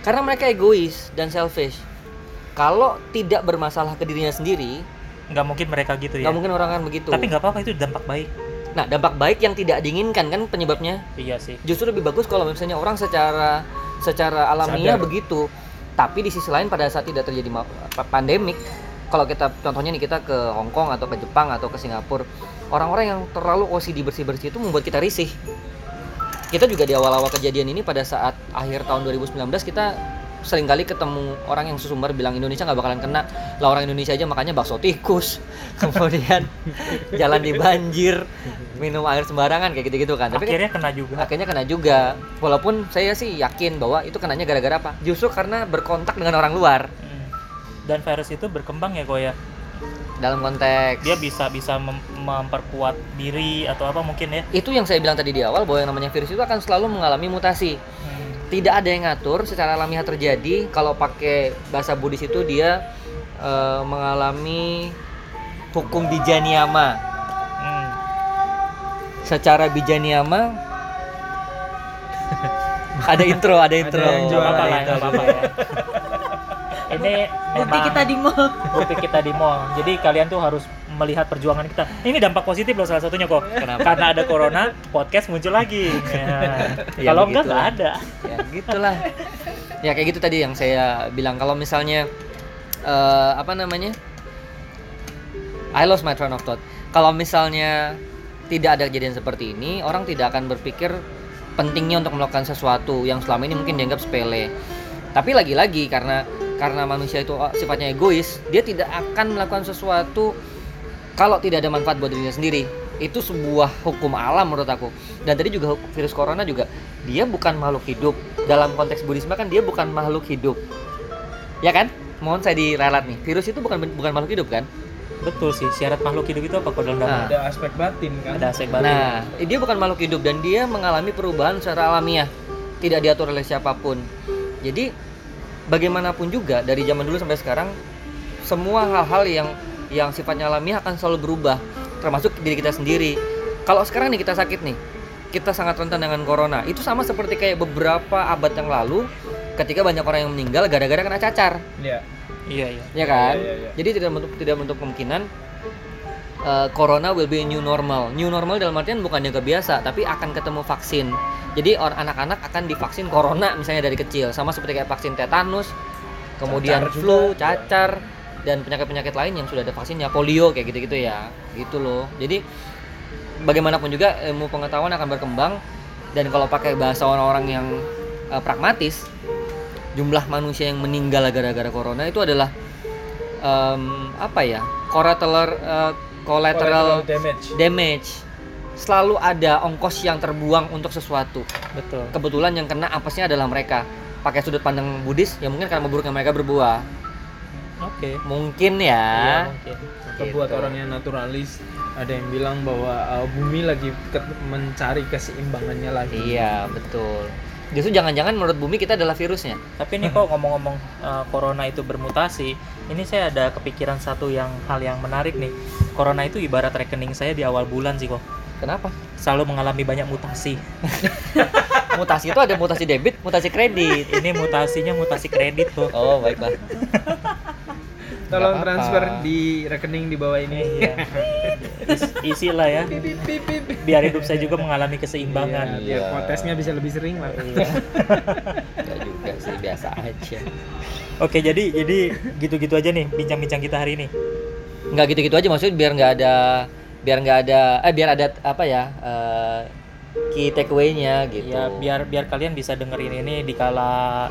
karena mereka egois dan selfish. Kalau tidak bermasalah ke dirinya sendiri nggak mungkin mereka gitu nggak ya mungkin orang kan begitu. Tapi nggak apa-apa itu dampak baik. Nah dampak baik yang tidak diinginkan kan penyebabnya? Iya sih. Justru lebih bagus kalau misalnya orang secara secara alamiah Sadar. begitu. Tapi di sisi lain pada saat tidak terjadi pandemik kalau kita contohnya nih kita ke Hong Kong atau ke Jepang atau ke Singapura orang-orang yang terlalu OCD bersih-bersih itu membuat kita risih. Kita juga di awal-awal kejadian ini pada saat akhir tahun 2019 kita sering kali ketemu orang yang sesumbar bilang Indonesia nggak bakalan kena. Lah orang Indonesia aja makanya bakso tikus. Kemudian jalan di banjir minum air sembarangan kayak gitu-gitu kan. Tapi akhirnya kena juga. Akhirnya kena juga. Walaupun saya sih yakin bahwa itu kenanya gara-gara apa? Justru karena berkontak dengan orang luar. Hmm. dan virus itu berkembang ya kok ya dalam konteks dia bisa bisa mem- memperkuat diri atau apa mungkin ya? Itu yang saya bilang tadi di awal bahwa yang namanya virus itu akan selalu mengalami mutasi. Hmm. Tidak ada yang ngatur secara alamiah terjadi kalau pakai bahasa Buddhis itu dia eh, mengalami hukum bijanyama Hmm. secara bijanyama ada intro ada intro yang jual. lah apa-apa ya ini Bukti kita di mall. bukti kita di mall jadi kalian tuh harus melihat perjuangan kita. Ini dampak positif loh salah satunya kok. Kenapa? karena ada corona podcast muncul lagi. Ya. Ya, kalau enggak nggak ada. Ya gitulah. Ya kayak gitu tadi yang saya bilang. Kalau misalnya eh, apa namanya? I lost my train of thought. Kalau misalnya tidak ada kejadian seperti ini orang tidak akan berpikir pentingnya untuk melakukan sesuatu yang selama ini mungkin dianggap sepele. Tapi lagi-lagi karena karena manusia itu oh, sifatnya egois dia tidak akan melakukan sesuatu kalau tidak ada manfaat buat dirinya sendiri itu sebuah hukum alam menurut aku. Dan tadi juga virus corona juga dia bukan makhluk hidup. Dalam konteks Buddhisme kan dia bukan makhluk hidup. Ya kan? Mohon saya diralat nih. Virus itu bukan bukan makhluk hidup kan? Betul sih. Syarat makhluk hidup itu apa? Kok dalam Nah. ada aspek batin kan? Ada aspek batin. Nah dia bukan makhluk hidup dan dia mengalami perubahan secara alamiah. Tidak diatur oleh siapa pun. Jadi bagaimanapun juga dari zaman dulu sampai sekarang semua hal-hal yang yang sifatnya alamiah akan selalu berubah termasuk diri kita sendiri. Kalau sekarang nih kita sakit nih kita sangat rentan dengan corona. Itu sama seperti kayak beberapa abad yang lalu ketika banyak orang yang meninggal gara-gara kena cacar. Iya. iya iya. Ya kan? Iya, iya, iya. jadi tidak menutup tidak menutup kemungkinan uh, corona will be a new normal. New normal dalam artian bukan yang kebiasa tapi akan ketemu vaksin. Jadi orang anak-anak akan divaksin corona misalnya dari kecil. Sama seperti kayak vaksin tetanus kemudian Cacar flu juga. cacar dan penyakit-penyakit lain yang sudah ada vaksinnya polio kayak gitu-gitu ya. Gitu loh. Jadi bagaimanapun juga ilmu pengetahuan akan berkembang dan kalau pakai bahasa orang-orang yang uh, pragmatis jumlah manusia yang meninggal gara-gara corona itu adalah em, apa ya collateral uh, collateral damage. damage. Selalu ada ongkos yang terbuang untuk sesuatu. Betul. Kebetulan yang kena apesnya adalah mereka. Pakai sudut pandang Buddhis ya mungkin karena buruknya mereka berbuah oke mungkin Iya, ya mungkin Atau buat Gitu. orang yang naturalis ada yang bilang bahwa uh, bumi lagi ke- mencari keseimbangannya lagi iya betul justru jangan-jangan menurut bumi kita adalah virusnya Tapi nih kok ngomong-ngomong uh, corona itu bermutasi, ini saya ada kepikiran satu yang hal yang menarik nih. Corona itu ibarat rekening saya di awal bulan sih kok. Kenapa Selalu mengalami banyak mutasi. mutasi itu ada mutasi debit mutasi kredit Ini mutasinya mutasi kredit kok. oh baiklah tolong transfer di rekening di bawah ini Iya. Is- isi lah ya. Biar hidup saya juga mengalami Iya, keseimbangan. biar Iya. kontesnya bisa lebih sering lah Iya. Juga sih biasa aja Oke, jadi jadi gitu-gitu aja nih bincang-bincang kita hari ini. nggak gitu-gitu aja maksudnya biar nggak ada biar nggak ada eh biar ada apa ya eh, key takeaway-nya gitu Ya biar biar kalian bisa dengerin ini di kala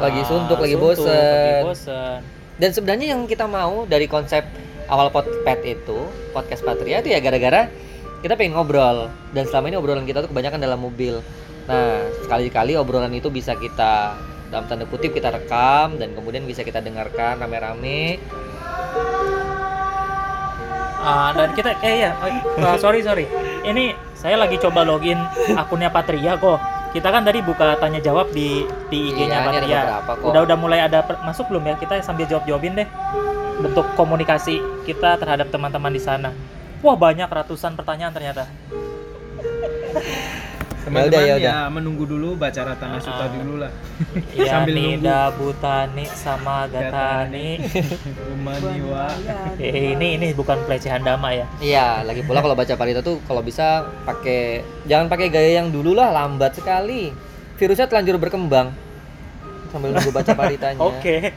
Lagi ah, suntuk, lagi suntuk, bosen. lagi bosen. dan sebenarnya yang kita mau dari konsep awal podcast itu podcast Patria itu ya gara-gara kita pengen ngobrol dan selama ini obrolan kita tuh kebanyakan dalam mobil nah sekali-kali obrolan itu bisa kita dalam tanda kutip kita rekam dan kemudian bisa kita dengarkan rame-rame Ah, dan kita eh ya, oh, sorry sorry. Ini saya lagi coba login akunnya Patria kok. Kita kan tadi buka tanya jawab di di IG-nya Iya, ini ada Patria. Udah udah mulai ada per- masuk belum ya? Kita sambil jawab-jawabin deh. Bentuk komunikasi kita terhadap teman-teman di sana. Wah, banyak ratusan pertanyaan ternyata. Teman-teman Ya udah, ya udah. menunggu dulu baca Ratana Suta Ah. dulu lah. Ya Sambil nunggu. Nida Butani sama Gatani. Umaniwa. Eh, ini ini bukan pelecehan dama ya. Iya, lagi pula kalau baca parita tuh kalau bisa pakai jangan pakai gaya yang dulu lah, lambat sekali. Virusnya telanjur berkembang. Sambil nunggu baca paritanya. Oke.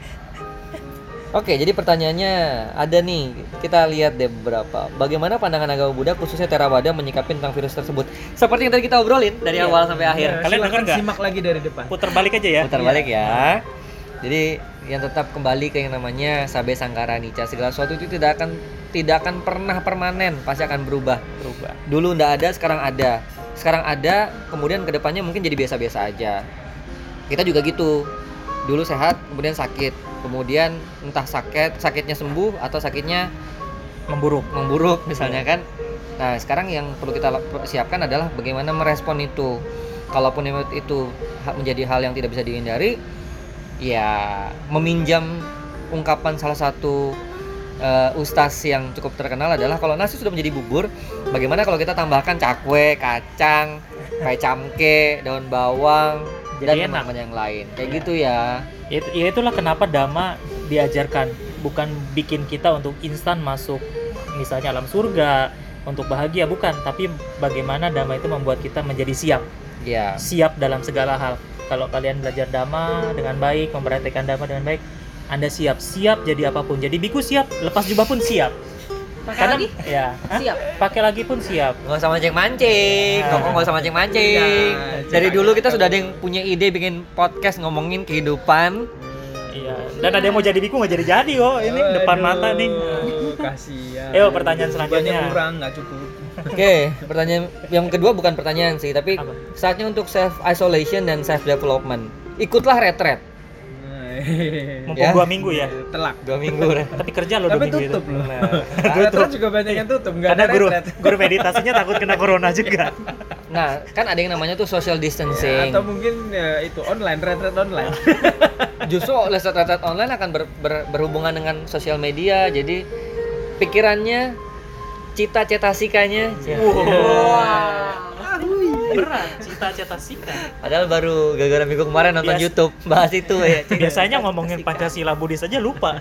Oke, jadi pertanyaannya ada nih. Kita lihat deh beberapa. Bagaimana pandangan agama Buddha khususnya Theravada menyikapi tentang virus tersebut? Seperti yang tadi kita obrolin dari Iya. awal sampai akhir. Ya, Kalian denger nggak? Simak lagi dari depan. Putar balik aja ya. Putar balik ya. Jadi yang tetap kembali ke yang namanya sabe sangkara nica. Segala sesuatu itu tidak akan tidak akan pernah permanen, pasti akan berubah. Berubah. Dulu ndak ada, sekarang ada. Sekarang ada, kemudian ke depannya mungkin jadi biasa-biasa aja. Kita juga gitu. Dulu sehat, kemudian sakit. Kemudian entah sakit, sakitnya sembuh atau sakitnya Memburuk. memburuk misalnya kan. Nah, sekarang yang perlu kita siapkan adalah bagaimana merespon itu. Kalaupun itu menjadi hal yang tidak bisa dihindari, ya meminjam ungkapan salah satu eh, ustaz yang cukup terkenal adalah kalau nasi sudah menjadi bubur, bagaimana kalau kita tambahkan cakwe, kacang, kayak camke, daun bawang, dan Jadi enak. teman-teman yang lain. Kayak gitu ya. Itu, ya itulah kenapa dhamma diajarkan bukan bikin kita untuk instan masuk misalnya alam surga untuk bahagia bukan tapi bagaimana dhamma itu membuat kita menjadi siap Ya. siap dalam segala hal kalau kalian belajar dhamma dengan baik memperhatikan dhamma dengan baik anda siap siap jadi apa pun jadi biku siap lepas jubah pun siap Pakai karena lagi? ya? Siap. pakai lagi pun siap nggak usah mancing-mancing, Nah. ngomong nggak usah mancing-mancing. Iya, Dari dulu kita sudah ada yang punya ide bikin podcast ngomongin kehidupan. iya dan ada yang mau jadi biku nggak jadi jadi kok ini depan Aduh, mata nih Kasihan. Ayo, pertanyaan selanjutnya. kurang nggak cukup. Oke, pertanyaan yang kedua bukan pertanyaan sih, tapi Apa? saatnya untuk self isolation dan self development. Ikutlah retret mumpung Ya. dua minggu ya Telak. dua minggu. Tapi kerja loh dua Tapi minggu itu tutup loh. Nah, Retret juga banyak yang tutup, nggak karena ada guru retret. guru meditasinya takut kena corona juga nah, kan ada yang namanya tuh social Ya, distancing. atau mungkin ya, itu online, retret online. Justru lesson retret online akan ber- ber- berhubungan dengan sosial media, jadi pikirannya, cita-cita-sikanya. Wow. berat cita-cita sika Padahal baru gara-gara minggu kemarin nonton Bias- YouTube bahas itu ya. biasanya ngomongin pancasila buddhis aja lupa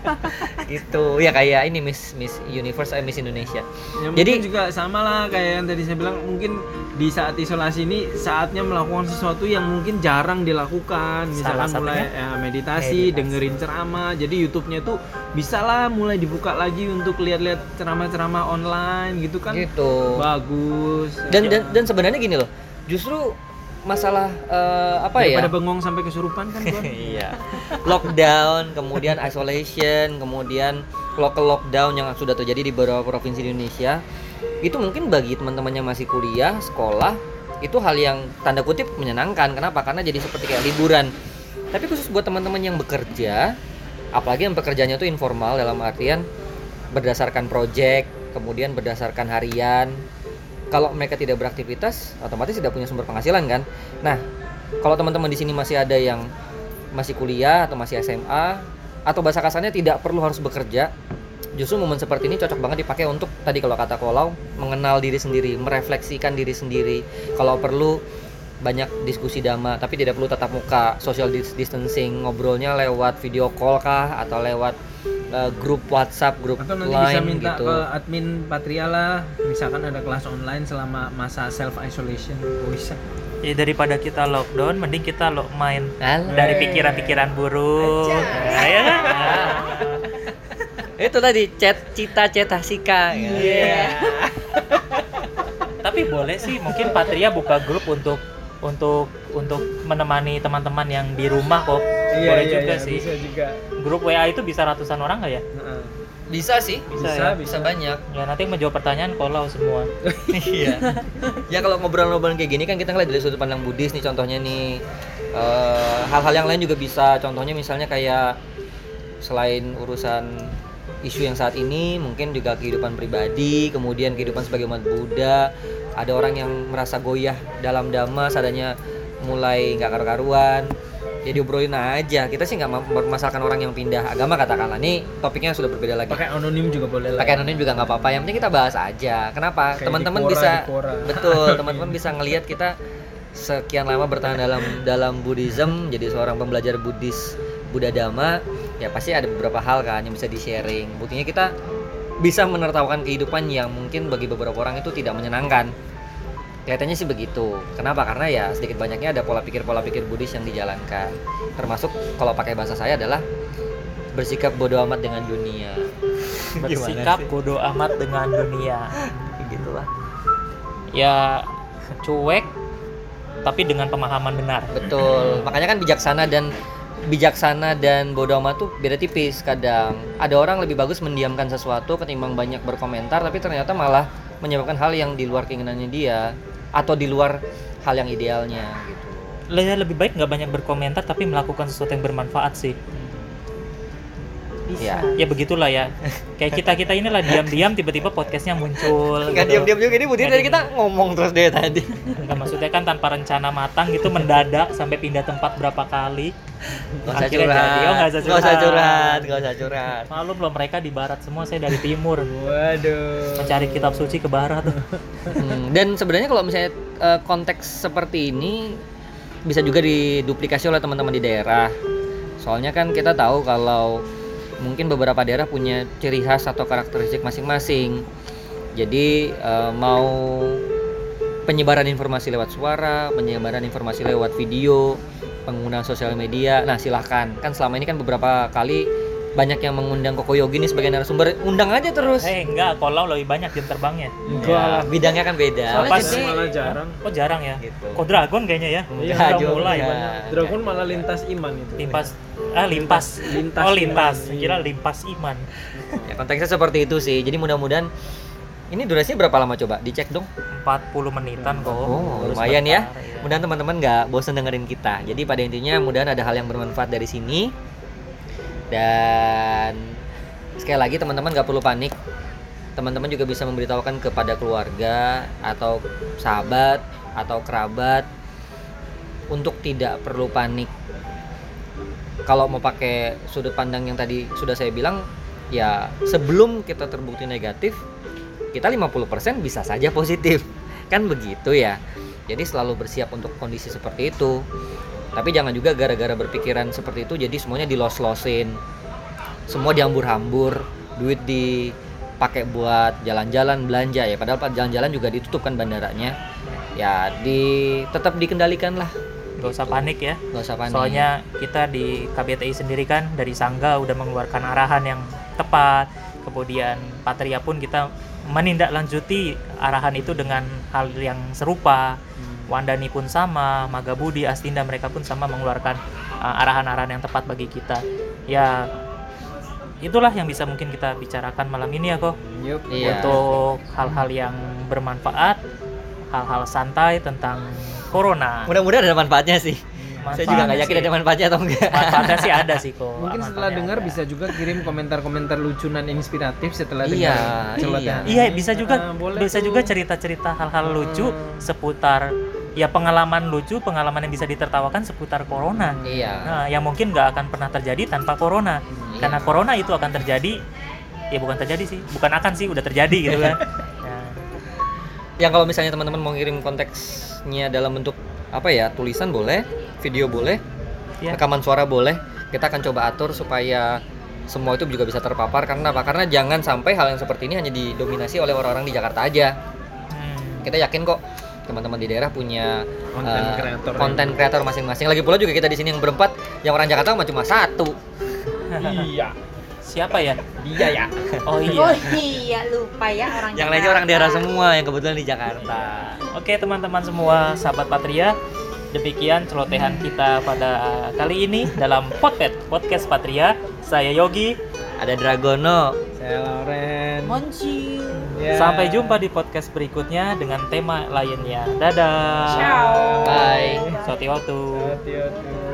gitu. Ya kayak ini Miss Miss Universe eh, Miss Indonesia. Ya, Jadi- juga sama lah kayak yang tadi saya bilang mungkin di saat isolasi ini saatnya melakukan sesuatu yang mungkin jarang dilakukan misalkan Salah mulai ya, meditasi, meditasi. dengerin ceramah jadi YouTube-nya tuh bisa lah mulai dibuka lagi untuk lihat-lihat ceramah-ceramah online gitu kan Gitu. bagus Dan Ya. dan, dan sebenarnya gini loh. Justru masalah eh, apa ya? daripada bengong sampai kesurupan kan? Iya. Lockdown, kemudian isolation, kemudian local lockdown yang sudah terjadi di beberapa provinsi di Indonesia. Itu mungkin bagi teman-teman yang masih kuliah, sekolah, itu hal yang tanda kutip menyenangkan. Kenapa? Karena jadi seperti kayak liburan. Tapi khusus buat teman-teman yang bekerja, apalagi yang pekerjaannya itu informal dalam artian berdasarkan project, kemudian berdasarkan harian. Kalau mereka tidak beraktivitas, otomatis tidak punya sumber penghasilan kan. Nah, kalau teman-teman di sini masih ada yang masih kuliah atau masih SMA atau bahasa kasarnya tidak perlu harus bekerja, justru momen seperti ini cocok banget dipakai untuk tadi kalau kata Kolau mengenal diri sendiri, merefleksikan diri sendiri. Kalau perlu banyak diskusi dhamma, tapi tidak perlu tatap muka, social dis- distancing, ngobrolnya lewat video call kah atau lewat eh, grup WhatsApp, grup atau nanti line bisa minta gitu. ke admin Patria lah misalkan ada kelas online selama masa self isolation bisa Ya daripada kita lockdown, mending kita lo main dari pikiran-pikiran buruk. Nah, ya kan? itu tadi chat cita ceta sika Iya. Tapi boleh sih, mungkin Patria buka grup untuk untuk untuk menemani teman-teman yang di rumah kok. Iya, boleh iya, juga iya, sih. Bisa juga. Grup WA itu bisa ratusan orang nggak ya? Heeh. bisa sih Bisa, Bisa, ya. bisa banyak Ya nanti menjawab pertanyaan kalau semua. iya ya kalau ngobrol-ngobrol kayak gini kan kita ngeliat dari sudut pandang Buddhis nih contohnya nih eh, hal-hal yang lain juga bisa contohnya misalnya kayak selain urusan isu yang saat ini mungkin juga kehidupan pribadi kemudian kehidupan sebagai umat Buddha ada orang yang merasa goyah dalam dhamma sadanya mulai nggak karu-karuan. Ya diobrolin aja. Kita sih nggak mempermasalahkan orang yang pindah agama katakanlah. Nih topiknya sudah berbeda lagi. Pakai anonim juga boleh lah. pakai anonim juga nggak apa-apa. Yang penting kita bahas aja. Kenapa? Teman-teman bisa di Quora. betul. Teman-teman bisa ngelihat kita sekian lama bertahan dalam dalam Buddhism jadi seorang pembelajar Buddhis Buddha Dhamma. Ya pasti ada beberapa hal kan yang bisa di sharing. Buktinya kita bisa menertawakan kehidupan yang mungkin bagi beberapa orang itu tidak menyenangkan. Kelihatannya sih begitu. Kenapa? Karena ya sedikit banyaknya ada pola pikir pola pikir Buddhis yang dijalankan. Termasuk kalau pakai bahasa saya adalah bersikap bodoh amat dengan dunia. Bersikap bodoh amat dengan dunia. gitulah. Ya cuek tapi dengan pemahaman benar. Betul. Makanya kan bijaksana dan bijaksana dan bodoh amat tuh beda tipis kadang. Ada orang lebih bagus mendiamkan sesuatu ketimbang banyak berkomentar tapi ternyata malah menyebabkan hal yang di luar keinginannya dia atau di luar hal yang idealnya gitu. Ya, lebih baik nggak banyak berkomentar tapi melakukan sesuatu yang bermanfaat sih. Iya. Ya begitulah ya. Kayak kita kita inilah diam-diam tiba-tiba podcastnya muncul. Enggak gitu. diam-diam juga ini Budi diam. kita ngomong terus deh tadi. Nggak, maksudnya kan tanpa rencana matang gitu mendadak sampai pindah tempat berapa kali. Gak usah curhat. jadi. Oh, nggak usah Nggak usah curhat. curhat, nggak usah curhat. Maklum loh mereka di barat semua, saya dari timur. Waduh. Mencari kitab suci ke barat. Hmm, dan sebenarnya kalau misalnya eh, konteks seperti ini bisa juga diduplikasi oleh teman-teman di daerah. Soalnya kan kita tahu kalau mungkin beberapa daerah punya ciri khas atau karakteristik masing-masing. Jadi eh, mau penyebaran informasi lewat suara, penyebaran informasi lewat video, penggunaan sosial media. Nah, silahkan. Kan selama ini kan beberapa kali banyak yang mengundang Koko Yogi nih sebagai narasumber. Undang aja terus. Eh enggak, kalau lebih banyak jam terbangnya. Enggak Ya, lah. bidangnya kan beda. Soalnya Pas- gede. malah jarang. Oh jarang ya. Gitu. Kok dragon kayaknya ya? Iya, Udah juga. mulai. Iya. Dragon malah lintas iman itu. Limpas ah limpas. Lintas oh lintas. iman. Kira limpas iman. Ya konteksnya seperti itu sih. Jadi mudah-mudahan ini durasinya berapa lama coba? Dicek dong. 40 menitan kok. Oh, lumayan ya. ya. Mudahan teman-teman nggak bosan dengerin kita. Jadi pada intinya mudahan ada hal yang bermanfaat dari sini. Dan sekali lagi teman-teman nggak perlu panik. Teman-teman juga bisa memberitahukan kepada keluarga atau sahabat atau kerabat untuk tidak perlu panik. Kalau mau pakai sudut pandang yang tadi sudah saya bilang, ya sebelum kita terbukti negatif, kita 50% bisa saja positif. Kan begitu ya. Jadi selalu bersiap untuk kondisi seperti itu. Tapi jangan juga gara-gara berpikiran seperti itu jadi semuanya dilos-losin. Semua dihambur-hambur, duit dipakai buat jalan-jalan belanja ya padahal jalan-jalan juga ditutup kan bandaranya. Ya di tetap dikendalikan lah, Gak usah panik ya. nggak usah panik. Soalnya kita di KBTI sendiri kan dari Sangga udah mengeluarkan arahan yang tepat. Kemudian Patria pun kita menindaklanjuti arahan itu dengan hal yang serupa. Wandani pun sama, Magabudi, Astinda mereka pun sama mengeluarkan uh, arahan-arahan yang tepat bagi kita. Ya itulah yang bisa mungkin kita bicarakan malam ini ya kok. Yup. Iya. Untuk hal-hal yang bermanfaat, hal-hal santai tentang corona. Mudah-mudahan ada manfaatnya sih. Saya juga nggak yakin sih. ada manfaatnya atau enggak. manfaatnya sih ada sih kok Mungkin setelah Manfaatnya dengar ada. bisa juga kirim komentar-komentar lucu dan inspiratif setelah Iya, dengar iya. iya ini. bisa juga Ah, boleh bisa tuh. juga cerita-cerita hal-hal lucu Hmm. seputar ya pengalaman lucu pengalaman yang bisa ditertawakan seputar corona. Iya. nah yang mungkin nggak akan pernah terjadi tanpa corona. Iya. karena corona itu akan terjadi ya bukan terjadi sih bukan akan sih udah terjadi gitu kan. Nah, yang kalau misalnya teman-teman mau ngirim konteksnya dalam bentuk apa ya tulisan boleh video boleh ya. rekaman suara boleh kita akan coba atur supaya semua itu juga bisa terpapar. Karena apa? Karena jangan sampai hal yang seperti ini hanya didominasi oleh orang-orang di Jakarta aja. Hmm. kita yakin kok teman-teman di daerah punya Konten eh, kreator konten kreator masing-masing. Lagi pula juga kita di sini yang berempat, yang orang Jakarta mah cuma satu. iya Siapa ya? Dia ya. Oh Oh iya. iya lupa ya orang yang lainnya orang daerah semua yang kebetulan di Jakarta. Oke teman-teman semua, sahabat Patria, demikian celotehan kita pada kali ini dalam podcast podcast Patria. Saya Yogi. Ada Dragono. saya Lauren Monci Ya. Sampai jumpa di podcast berikutnya dengan tema lainnya. Dadah. ciao Bye. Sotihotu. Hati-hati.